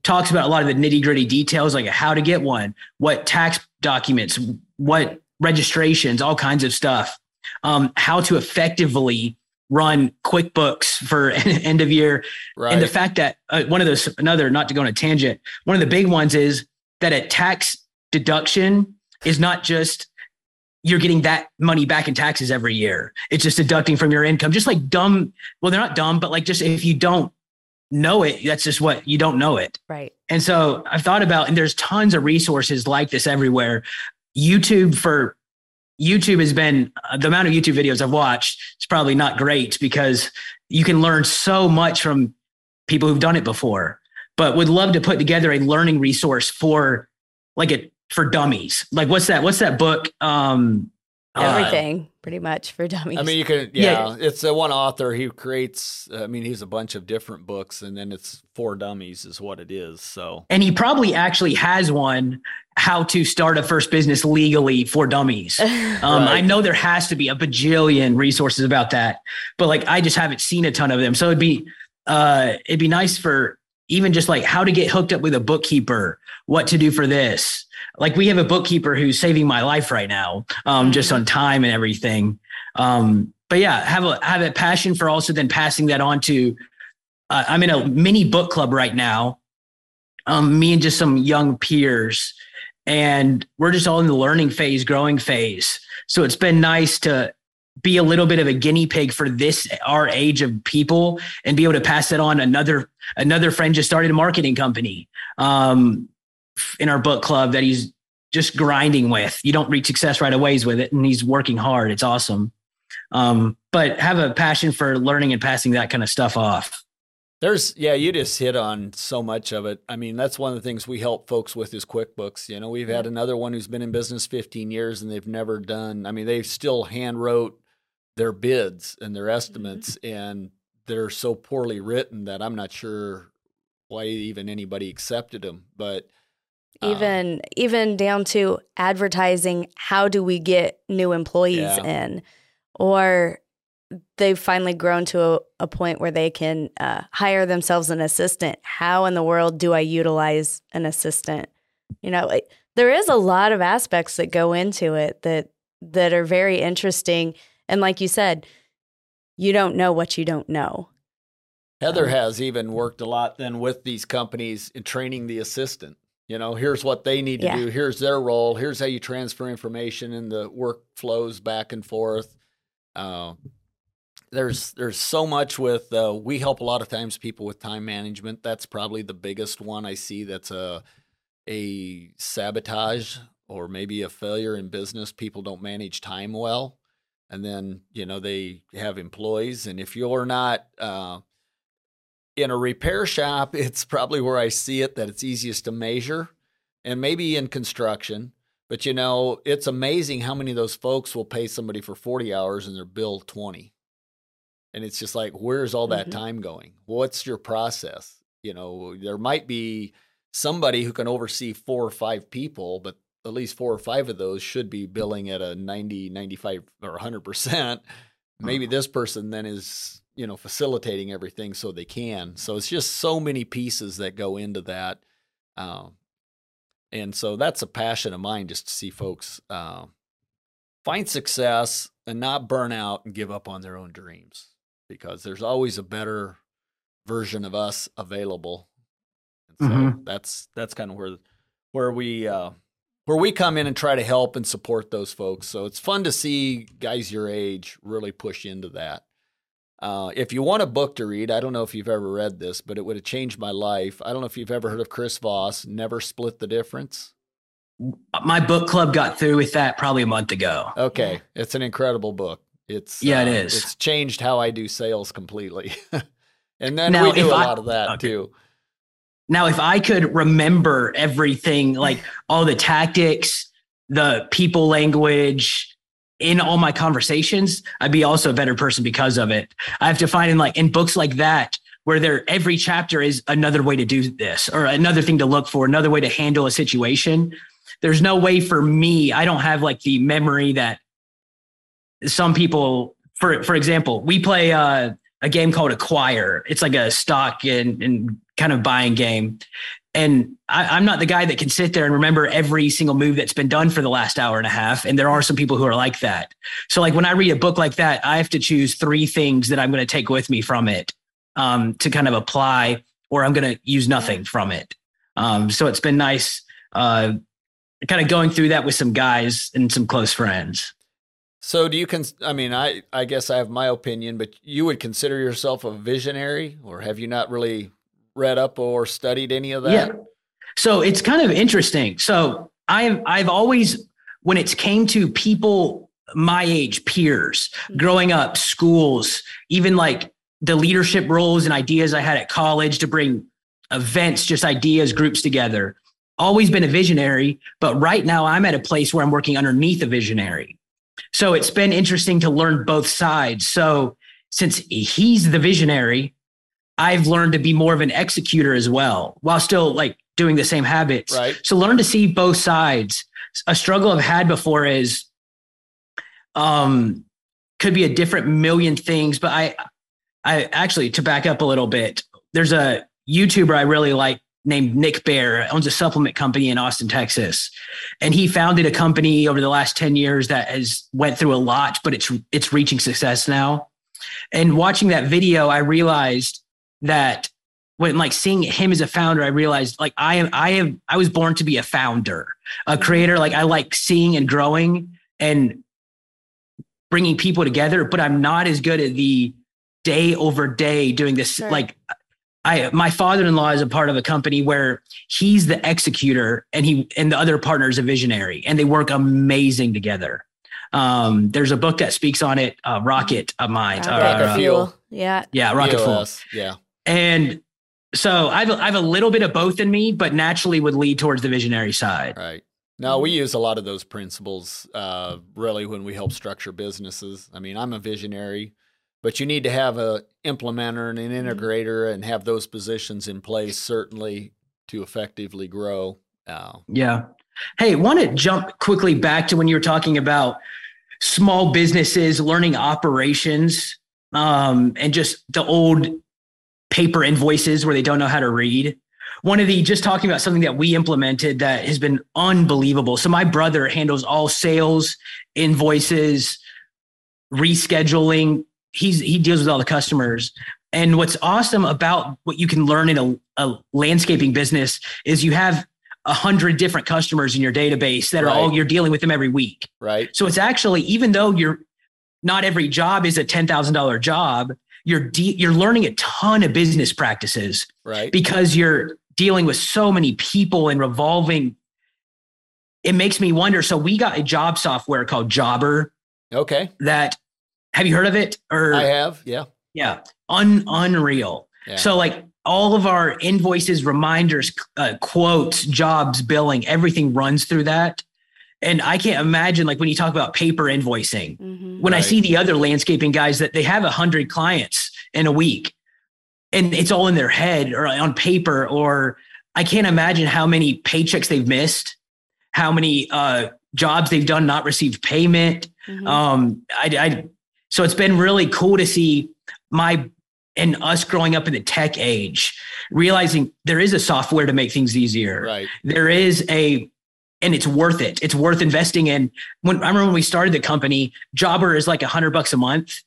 talks about a lot of the nitty gritty details, like how to get one, what tax documents, what registrations, all kinds of stuff, um, how to effectively run QuickBooks for end of year, right. and the fact that uh, one of those another not to go on a tangent, one of the big ones is that a tax deduction is not just you're getting that money back in taxes every year. It's just deducting from your income, just like dumb. Well, they're not dumb, but like just if you don't know it, that's just what you don't know it. Right. And so I've thought about, and there's tons of resources like this everywhere. YouTube for YouTube has been uh, the amount of YouTube videos I've watched. It's probably not great because you can learn so much from people who've done it before but would love to put together a learning resource for like it for dummies. Like what's that? What's that book? Um, Everything, uh, pretty much for dummies. I mean, you can, yeah, yeah. it's a one author. He creates, I mean, he's a bunch of different books, and then it's for dummies, is what it is. So, and he probably actually has one how to start a first business legally for dummies. Um, right. I know there has to be a bajillion resources about that, but like I just haven't seen a ton of them. So it'd be uh, it'd be nice for even just like how to get hooked up with a bookkeeper, what to do for this. Like we have a bookkeeper who's saving my life right now, um, just on time and everything. Um, but yeah, have a have a passion for also then passing that on to. Uh, I'm in a mini book club right now. Um, me and just some young peers, and we're just all in the learning phase, growing phase. So it's been nice to be a little bit of a guinea pig for this our age of people and be able to pass it on another another friend just started a marketing company um, in our book club that he's just grinding with you don't reach success right away with it and he's working hard it's awesome um, but have a passion for learning and passing that kind of stuff off there's yeah, you just hit on so much of it. I mean, that's one of the things we help folks with is QuickBooks. You know, we've had another one who's been in business 15 years and they've never done. I mean, they've still hand wrote their bids and their mm-hmm. estimates, mm-hmm. and they're so poorly written that I'm not sure why even anybody accepted them. But um, even even down to advertising, how do we get new employees yeah. in, or they've finally grown to a, a point where they can uh, hire themselves an assistant. How in the world do I utilize an assistant? You know, like, there is a lot of aspects that go into it that that are very interesting and like you said, you don't know what you don't know. Heather um, has even worked a lot then with these companies in training the assistant. You know, here's what they need to yeah. do. Here's their role. Here's how you transfer information and the workflows back and forth. Uh, there's there's so much with uh, we help a lot of times people with time management. That's probably the biggest one I see. That's a a sabotage or maybe a failure in business. People don't manage time well and then you know they have employees and if you're not uh, in a repair shop it's probably where i see it that it's easiest to measure and maybe in construction but you know it's amazing how many of those folks will pay somebody for 40 hours and their bill 20 and it's just like where's all that mm-hmm. time going? What's your process? You know there might be somebody who can oversee four or five people but at least four or five of those should be billing at a 90, 95 or 100%. Maybe uh-huh. this person then is, you know, facilitating everything so they can. So it's just so many pieces that go into that. Um, and so that's a passion of mine just to see folks uh, find success and not burn out and give up on their own dreams because there's always a better version of us available. And so mm-hmm. that's that's kind of where where we uh, where we come in and try to help and support those folks. So it's fun to see guys your age really push into that. Uh, if you want a book to read, I don't know if you've ever read this, but it would have changed my life. I don't know if you've ever heard of Chris Voss, Never Split the Difference. My book club got through with that probably a month ago. Okay. It's an incredible book. It's yeah, uh, it is. It's changed how I do sales completely. and then now, we do a I, lot of that okay. too. Now, if I could remember everything, like all the tactics, the people language in all my conversations, I'd be also a better person because of it. I have to find in like in books like that where there every chapter is another way to do this or another thing to look for, another way to handle a situation. There's no way for me. I don't have like the memory that some people for for example, we play uh a game called Acquire. It's like a stock and, and kind of buying game. And I, am not the guy that can sit there and remember every single move that's been done for the last hour and a half. And there are some people who are like that. So, like when I read a book like that, I have to choose three things that I'm going to take with me from it um, to kind of apply, or I'm going to use nothing from it. Um, so it's been nice, uh, kind of going through that with some guys and some close friends. So do you con I mean I I guess I have my opinion but you would consider yourself a visionary or have you not really read up or studied any of that? Yeah. So it's kind of interesting. So I've I've always when it came to people my age peers mm-hmm. growing up schools even like the leadership roles and ideas I had at college to bring events just ideas groups together always been a visionary but right now I'm at a place where I'm working underneath a visionary so it's been interesting to learn both sides. So since he's the visionary, I've learned to be more of an executor as well, while still like doing the same habits. Right. So learn to see both sides. A struggle I've had before is um could be a different million things, but I I actually to back up a little bit. There's a YouTuber I really like named Nick Bare, owns a supplement company in Austin, Texas. And he founded a company over the last 10 years that has went through a lot, but it's it's reaching success now. And watching that video, I realized that when like seeing him as a founder, I realized like I am I am I was born to be a founder, a creator. Like I like seeing and growing and bringing people together, but I'm not as good at the day over day doing this sure. like I my father-in-law is a part of a company where he's the executor and he and the other partner is a visionary and they work amazing together. Um, there's a book that speaks on it, uh, Rocket of Mind. Rocket uh, Fuel. Yeah. Yeah, Rocket Fuel. Yeah. And so I've I have a little bit of both in me, but naturally would lead towards the visionary side. Right. No, we use a lot of those principles uh, really when we help structure businesses. I mean, I'm a visionary but you need to have a implementer and an mm-hmm. integrator and have those positions in place certainly to effectively grow. Uh, yeah. Hey, want to jump quickly back to when you were talking about small businesses learning operations um, and just the old paper invoices where they don't know how to read. One of the just talking about something that we implemented that has been unbelievable. So my brother handles all sales, invoices, rescheduling, he's he deals with all the customers. And what's awesome about what you can learn in a, a landscaping business is you have a hundred different customers in your database that right. are all you're dealing with them every week. Right. So it's actually even though you're not every job is a ten thousand dollar job, you're de- you're learning a ton of business practices. Right. Because you're dealing with so many people and revolving. It makes me wonder. So we got a job software called Jobber. Okay. That have you heard of it? Or I have, yeah. Yeah. Un unreal. Yeah. So like all of our invoices, reminders, uh, quotes, jobs, billing, everything runs through that. And I can't imagine like when you talk about paper invoicing, mm-hmm. when right. I see the other landscaping guys that they have a hundred clients in a week and it's all in their head or on paper, or I can't imagine how many paychecks they've missed, how many uh, jobs they've done, not received payment. Mm-hmm. Um, I, I, so it's been really cool to see my and us growing up in the tech age, realizing there is a software to make things easier. Right. There is a and it's worth it. It's worth investing in. When I remember when we started the company, Jobber is like a hundred bucks a month.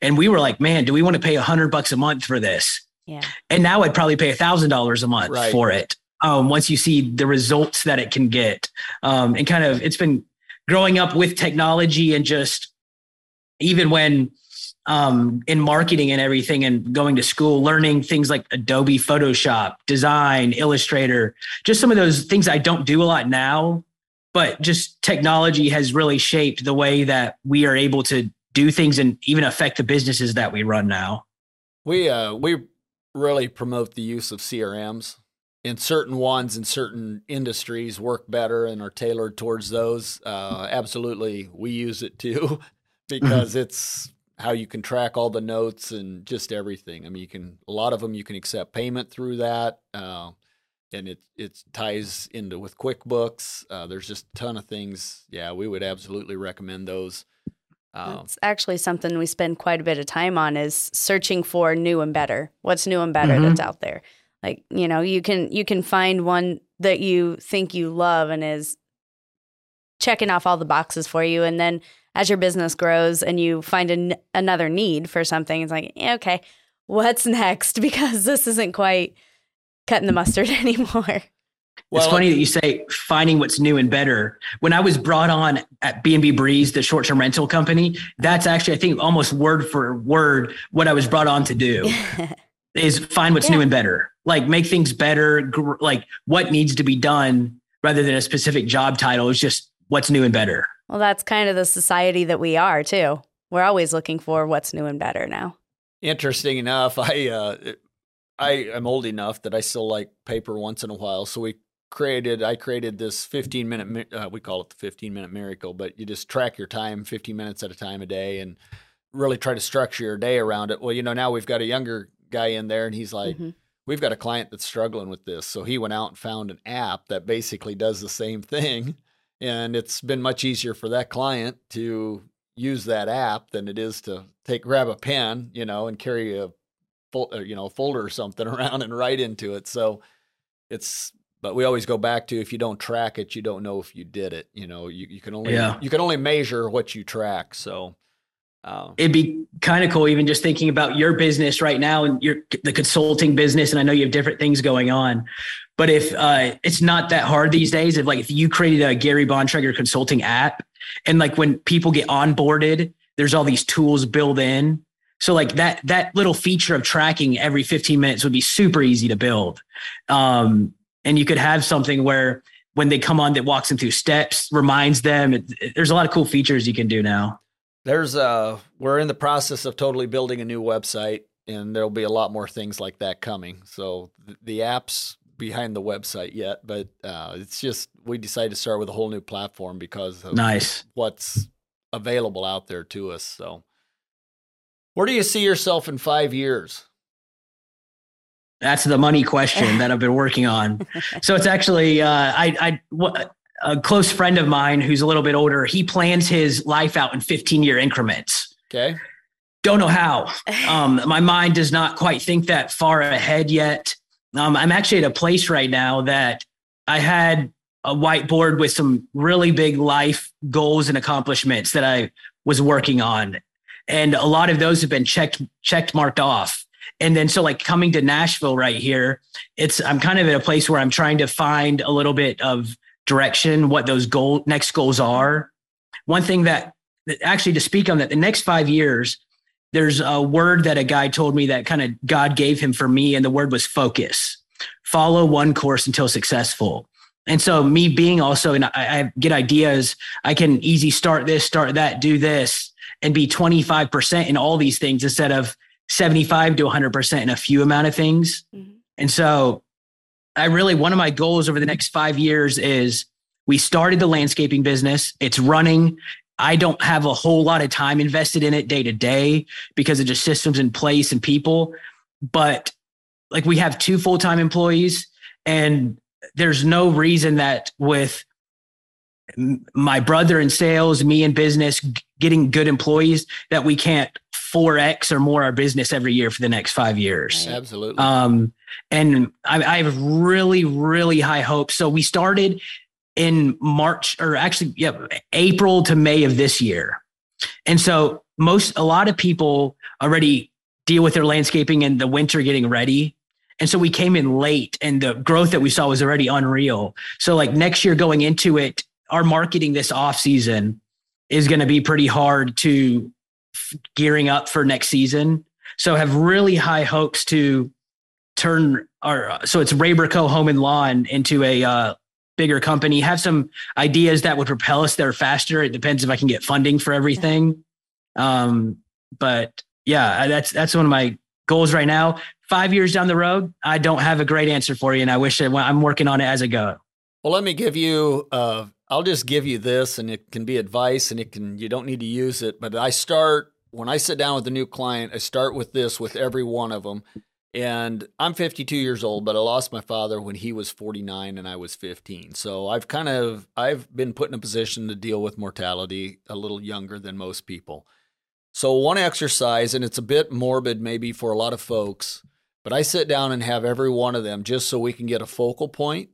And we were like, man, do we want to pay a hundred bucks a month for this? Yeah. And now I'd probably pay a thousand dollars a month right. for it. Um, once you see the results that it can get. Um, and kind of it's been growing up with technology and just even when um, in marketing and everything and going to school, learning things like Adobe Photoshop, design, Illustrator, just some of those things I don't do a lot now, but just technology has really shaped the way that we are able to do things and even affect the businesses that we run now. We uh, we really promote the use of CRMs. And certain ones in certain industries work better and are tailored towards those. Uh, absolutely, we use it too. because it's how you can track all the notes and just everything. I mean, you can a lot of them you can accept payment through that, uh, and it it ties into with QuickBooks. Uh, there's just a ton of things. Yeah, we would absolutely recommend those. Um, That's actually something we spend quite a bit of time on is searching for new and better. What's new and better mm-hmm. that's out there? Like you know, you can you can find one that you think you love and is checking off all the boxes for you, and then as your business grows and you find an, another need for something, it's like, okay, what's next? Because this isn't quite cutting the mustard anymore. Well, it's funny that you say finding what's new and better. When I was brought on at B&B Breeze, the short-term rental company, that's actually I think almost word for word what I was brought on to do is find what's yeah. new and better. Like make things better, gr- like what needs to be done rather than a specific job title. It's just what's new and better. Well, that's kind of the society that we are too. We're always looking for what's new and better now. Interesting enough, I uh, I am old enough that I still like paper once in a while. So we created I created this 15 minute uh, we call it the 15 minute miracle, but you just track your time 15 minutes at a time a day and really try to structure your day around it. Well, you know, now we've got a younger guy in there and he's like mm-hmm. We've got a client that's struggling with this. So he went out and found an app that basically does the same thing and it's been much easier for that client to use that app than it is to take grab a pen, you know, and carry a uh, you know folder or something around and write into it. So it's but we always go back to if you don't track it, you don't know if you did it. You know, you, you can only yeah. you can only measure what you track. So um, it'd be kind of cool even just thinking about your business right now and your the consulting business. And I know you have different things going on, but if uh, it's not that hard these days, if like if you created a Gary Bontrager consulting app and like when people get onboarded, there's all these tools built in so like that that little feature of tracking every 15 minutes would be super easy to build. Um, and you could have something where when they come on that walks them through steps, reminds them. It, it, there's a lot of cool features you can do now. There's uh we're in the process of totally building a new website and there'll be a lot more things like that coming. So the, the apps behind the website yet, but uh, it's just we decided to start with a whole new platform because of nice what's available out there to us. So where do you see yourself in five years? That's the money question that I've been working on. So it's actually uh, I, I a close friend of mine who's a little bit older. He plans his life out in 15 year increments. Okay. Don't know how. Um, my mind does not quite think that far ahead yet. Um, I'm actually at a place right now that I had a whiteboard with some really big life goals and accomplishments that I was working on. And a lot of those have been checked checked marked off. And then so like coming to nashville right here it's i'm kind of at a place where i'm trying to find a little bit of direction what those goal next goals are. One thing that actually to speak on that the next five years there's a word that a guy told me that kind of god gave him for me and the word was focus follow one course until successful and so me being also and I, I get ideas i can easy start this start that do this and be 25% in all these things instead of 75 to 100% in a few amount of things. Mm-hmm. And so I really, one of my goals over the next five years is we started the landscaping business. It's running. I don't have a whole lot of time invested in it day to day because of just systems in place and people. But like we have two full time employees, and there's no reason that with my brother in sales, me in business, getting good employees, that we can't 4x or more our business every year for the next five years. Absolutely. Um, and I, I have really, really high hopes. So we started in March or actually, yeah, April to May of this year. And so most, a lot of people already deal with their landscaping in the winter getting ready. And so we came in late and the growth that we saw was already unreal. So like next year going into it, our marketing this off season is going to be pretty hard to gearing up for next season. So have really high hopes to turn our so it's Rayberco Home and Lawn into a uh, bigger company. Have some ideas that would propel us there faster. It depends if I can get funding for everything. Um, but yeah, that's that's one of my goals right now. Five years down the road, I don't have a great answer for you, and I wish I, I'm working on it as I go. Well, let me give you uh, I'll just give you this and it can be advice and it can you don't need to use it, but I start when I sit down with a new client, I start with this with every one of them. And I'm 52 years old, but I lost my father when he was 49 and I was 15. So I've kind of I've been put in a position to deal with mortality a little younger than most people. So one exercise and it's a bit morbid maybe for a lot of folks, but I sit down and have every one of them just so we can get a focal point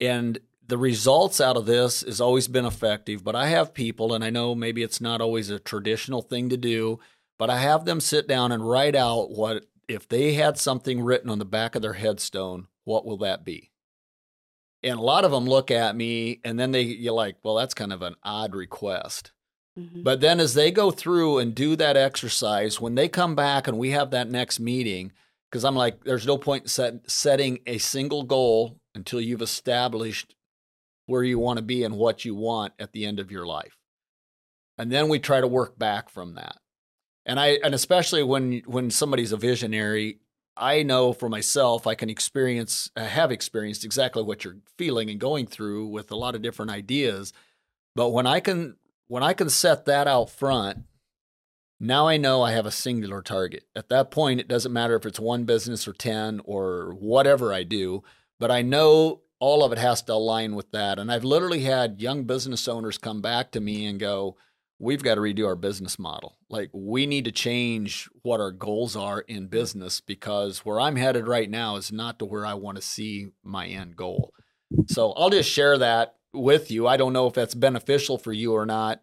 and the results out of this has always been effective, but I have people, and I know maybe it's not always a traditional thing to do, but I have them sit down and write out what if they had something written on the back of their headstone, what will that be? And a lot of them look at me and then they you're like, well, that's kind of an odd request. Mm-hmm. But then as they go through and do that exercise, when they come back and we have that next meeting, because I'm like, there's no point set, setting a single goal until you've established where you want to be and what you want at the end of your life. And then we try to work back from that. And I and especially when when somebody's a visionary, I know for myself I can experience I have experienced exactly what you're feeling and going through with a lot of different ideas. But when I can when I can set that out front, now I know I have a singular target. At that point, it doesn't matter if it's one business or 10 or whatever I do, but I know all of it has to align with that. And I've literally had young business owners come back to me and go, we've got to redo our business model. Like we need to change what our goals are in business because where I'm headed right now is not to where I want to see my end goal. So I'll just share that with you. I don't know if that's beneficial for you or not,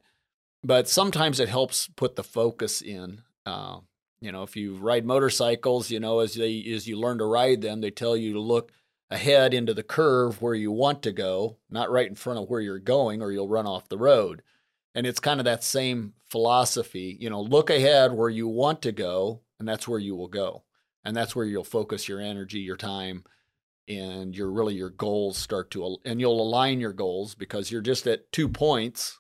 but sometimes it helps put the focus in. Uh, you know, if you ride motorcycles, you know, as they as you learn to ride them, they tell you to look ahead into the curve where you want to go, not right in front of where you're going, or you'll run off the road. And it's kind of that same philosophy, you know, look ahead where you want to go, and that's where you will go. And that's where you'll focus your energy, your time, and your really your goals start to and you'll align your goals because you're just at two points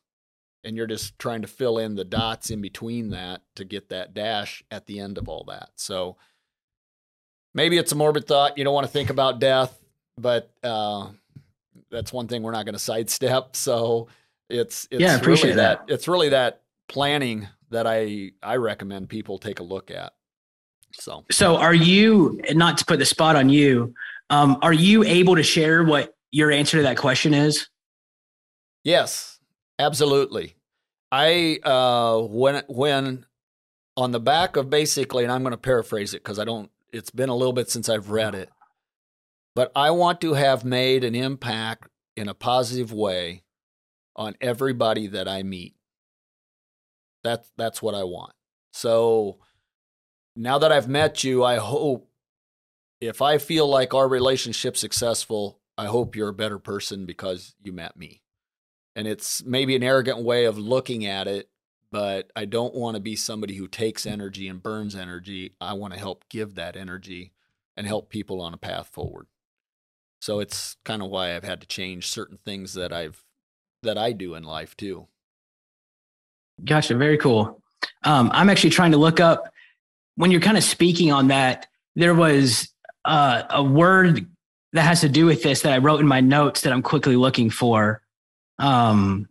and you're just trying to fill in the dots in between that to get that dash at the end of all that. So maybe it's a morbid thought. You don't want to think about death, but uh, that's one thing we're not going to sidestep. So it's, it's yeah, I appreciate really that. that. It's really that planning that I I recommend people take a look at. So so are you not to put the spot on you? Um, are you able to share what your answer to that question is? Yes, absolutely. I uh, when when on the back of basically, and I'm going to paraphrase it because I don't. It's been a little bit since I've read it, but I want to have made an impact in a positive way on everybody that I meet. That's that's what I want. So now that I've met you, I hope if I feel like our relationship's successful, I hope you're a better person because you met me. And it's maybe an arrogant way of looking at it, but I don't want to be somebody who takes energy and burns energy. I want to help give that energy and help people on a path forward. So it's kind of why I've had to change certain things that I've that I do in life too. Gotcha. Very cool. Um, I'm actually trying to look up when you're kind of speaking on that. There was uh, a word that has to do with this that I wrote in my notes that I'm quickly looking for. Um,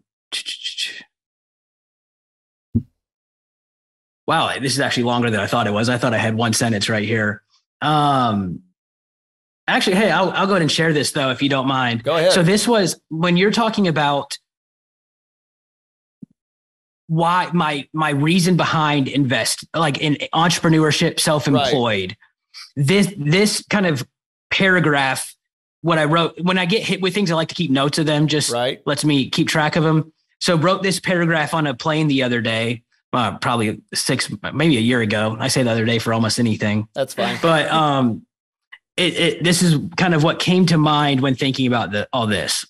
wow, this is actually longer than I thought it was. I thought I had one sentence right here. Um, actually, hey, I'll, I'll go ahead and share this though, if you don't mind. Go ahead. So this was when you're talking about why my my reason behind invest like in entrepreneurship, self-employed. Right this this kind of paragraph what I wrote when I get hit with things, I like to keep notes of them. Just right. lets me keep track of them. So wrote this paragraph on a plane the other day, uh, probably six, maybe a year ago. I say the other day for almost anything. That's fine. But um, it, it this is kind of what came to mind when thinking about the, all this.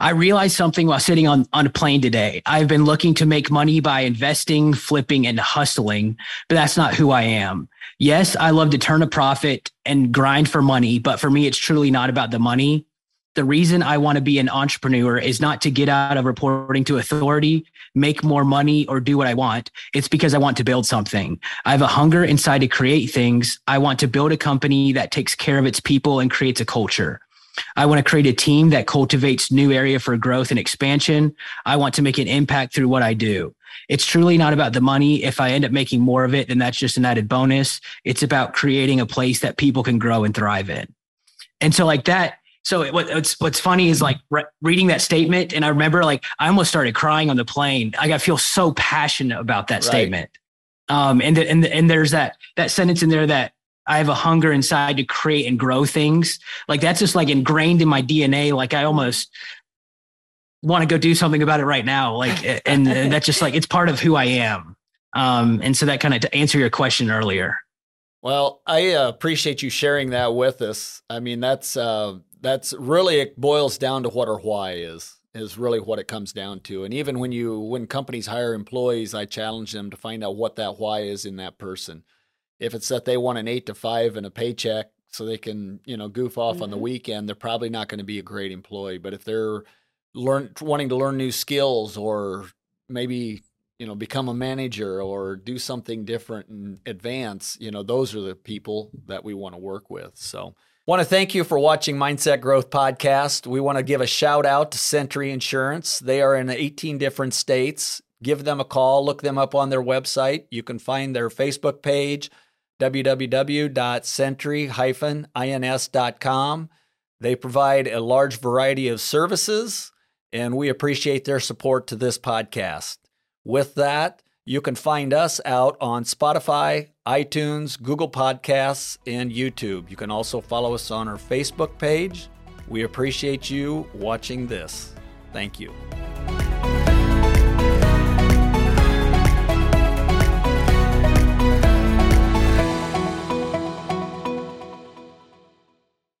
I realized something while sitting on, on a plane today. I've been looking to make money by investing, flipping, and hustling, but that's not who I am. Yes, I love to turn a profit and grind for money, but for me, it's truly not about the money. The reason I want to be an entrepreneur is not to get out of reporting to authority, make more money, or do what I want. It's because I want to build something. I have a hunger inside to create things. I want to build a company that takes care of its people and creates a culture. I want to create a team that cultivates new area for growth and expansion. I want to make an impact through what I do. It's truly not about the money. If I end up making more of it, then that's just an added bonus. It's about creating a place that people can grow and thrive in. And so like that, so what's what's funny is like re- reading that statement, and I remember like I almost started crying on the plane. Like I feel so passionate about that right. statement. Um, and the, and the, and there's that that sentence in there that I have a hunger inside to create and grow things. Like that's just like ingrained in my DNA. Like I almost want to go do something about it right now. Like, and, and that's just like, it's part of who I am. Um, and so that kind of to answer your question earlier. Well, I uh, appreciate you sharing that with us. I mean, that's, uh, that's really, it boils down to what our why is is really what it comes down to. And even when you when companies hire employees, I challenge them to find out what that why is in that person if it's that they want an eight to five and a paycheck so they can you know goof off mm-hmm. on the mm-hmm. weekend they're probably not going to be a great employee. But if they're learn wanting to learn new skills or maybe you know become a manager or do something different and advance you know those are the people that we want to work with. So want to thank you for watching mindset growth podcast. We want to give a shout out to Sentry Insurance. They are in 18 different states. Give them a call. Look them up on their website. You can find their facebook page www.sentry-ins.com. They provide a large variety of services, and we appreciate their support to this podcast. With that, you can find us out on Spotify, iTunes, Google Podcasts, and YouTube. You can also follow us on our Facebook page. We appreciate you watching this. Thank you.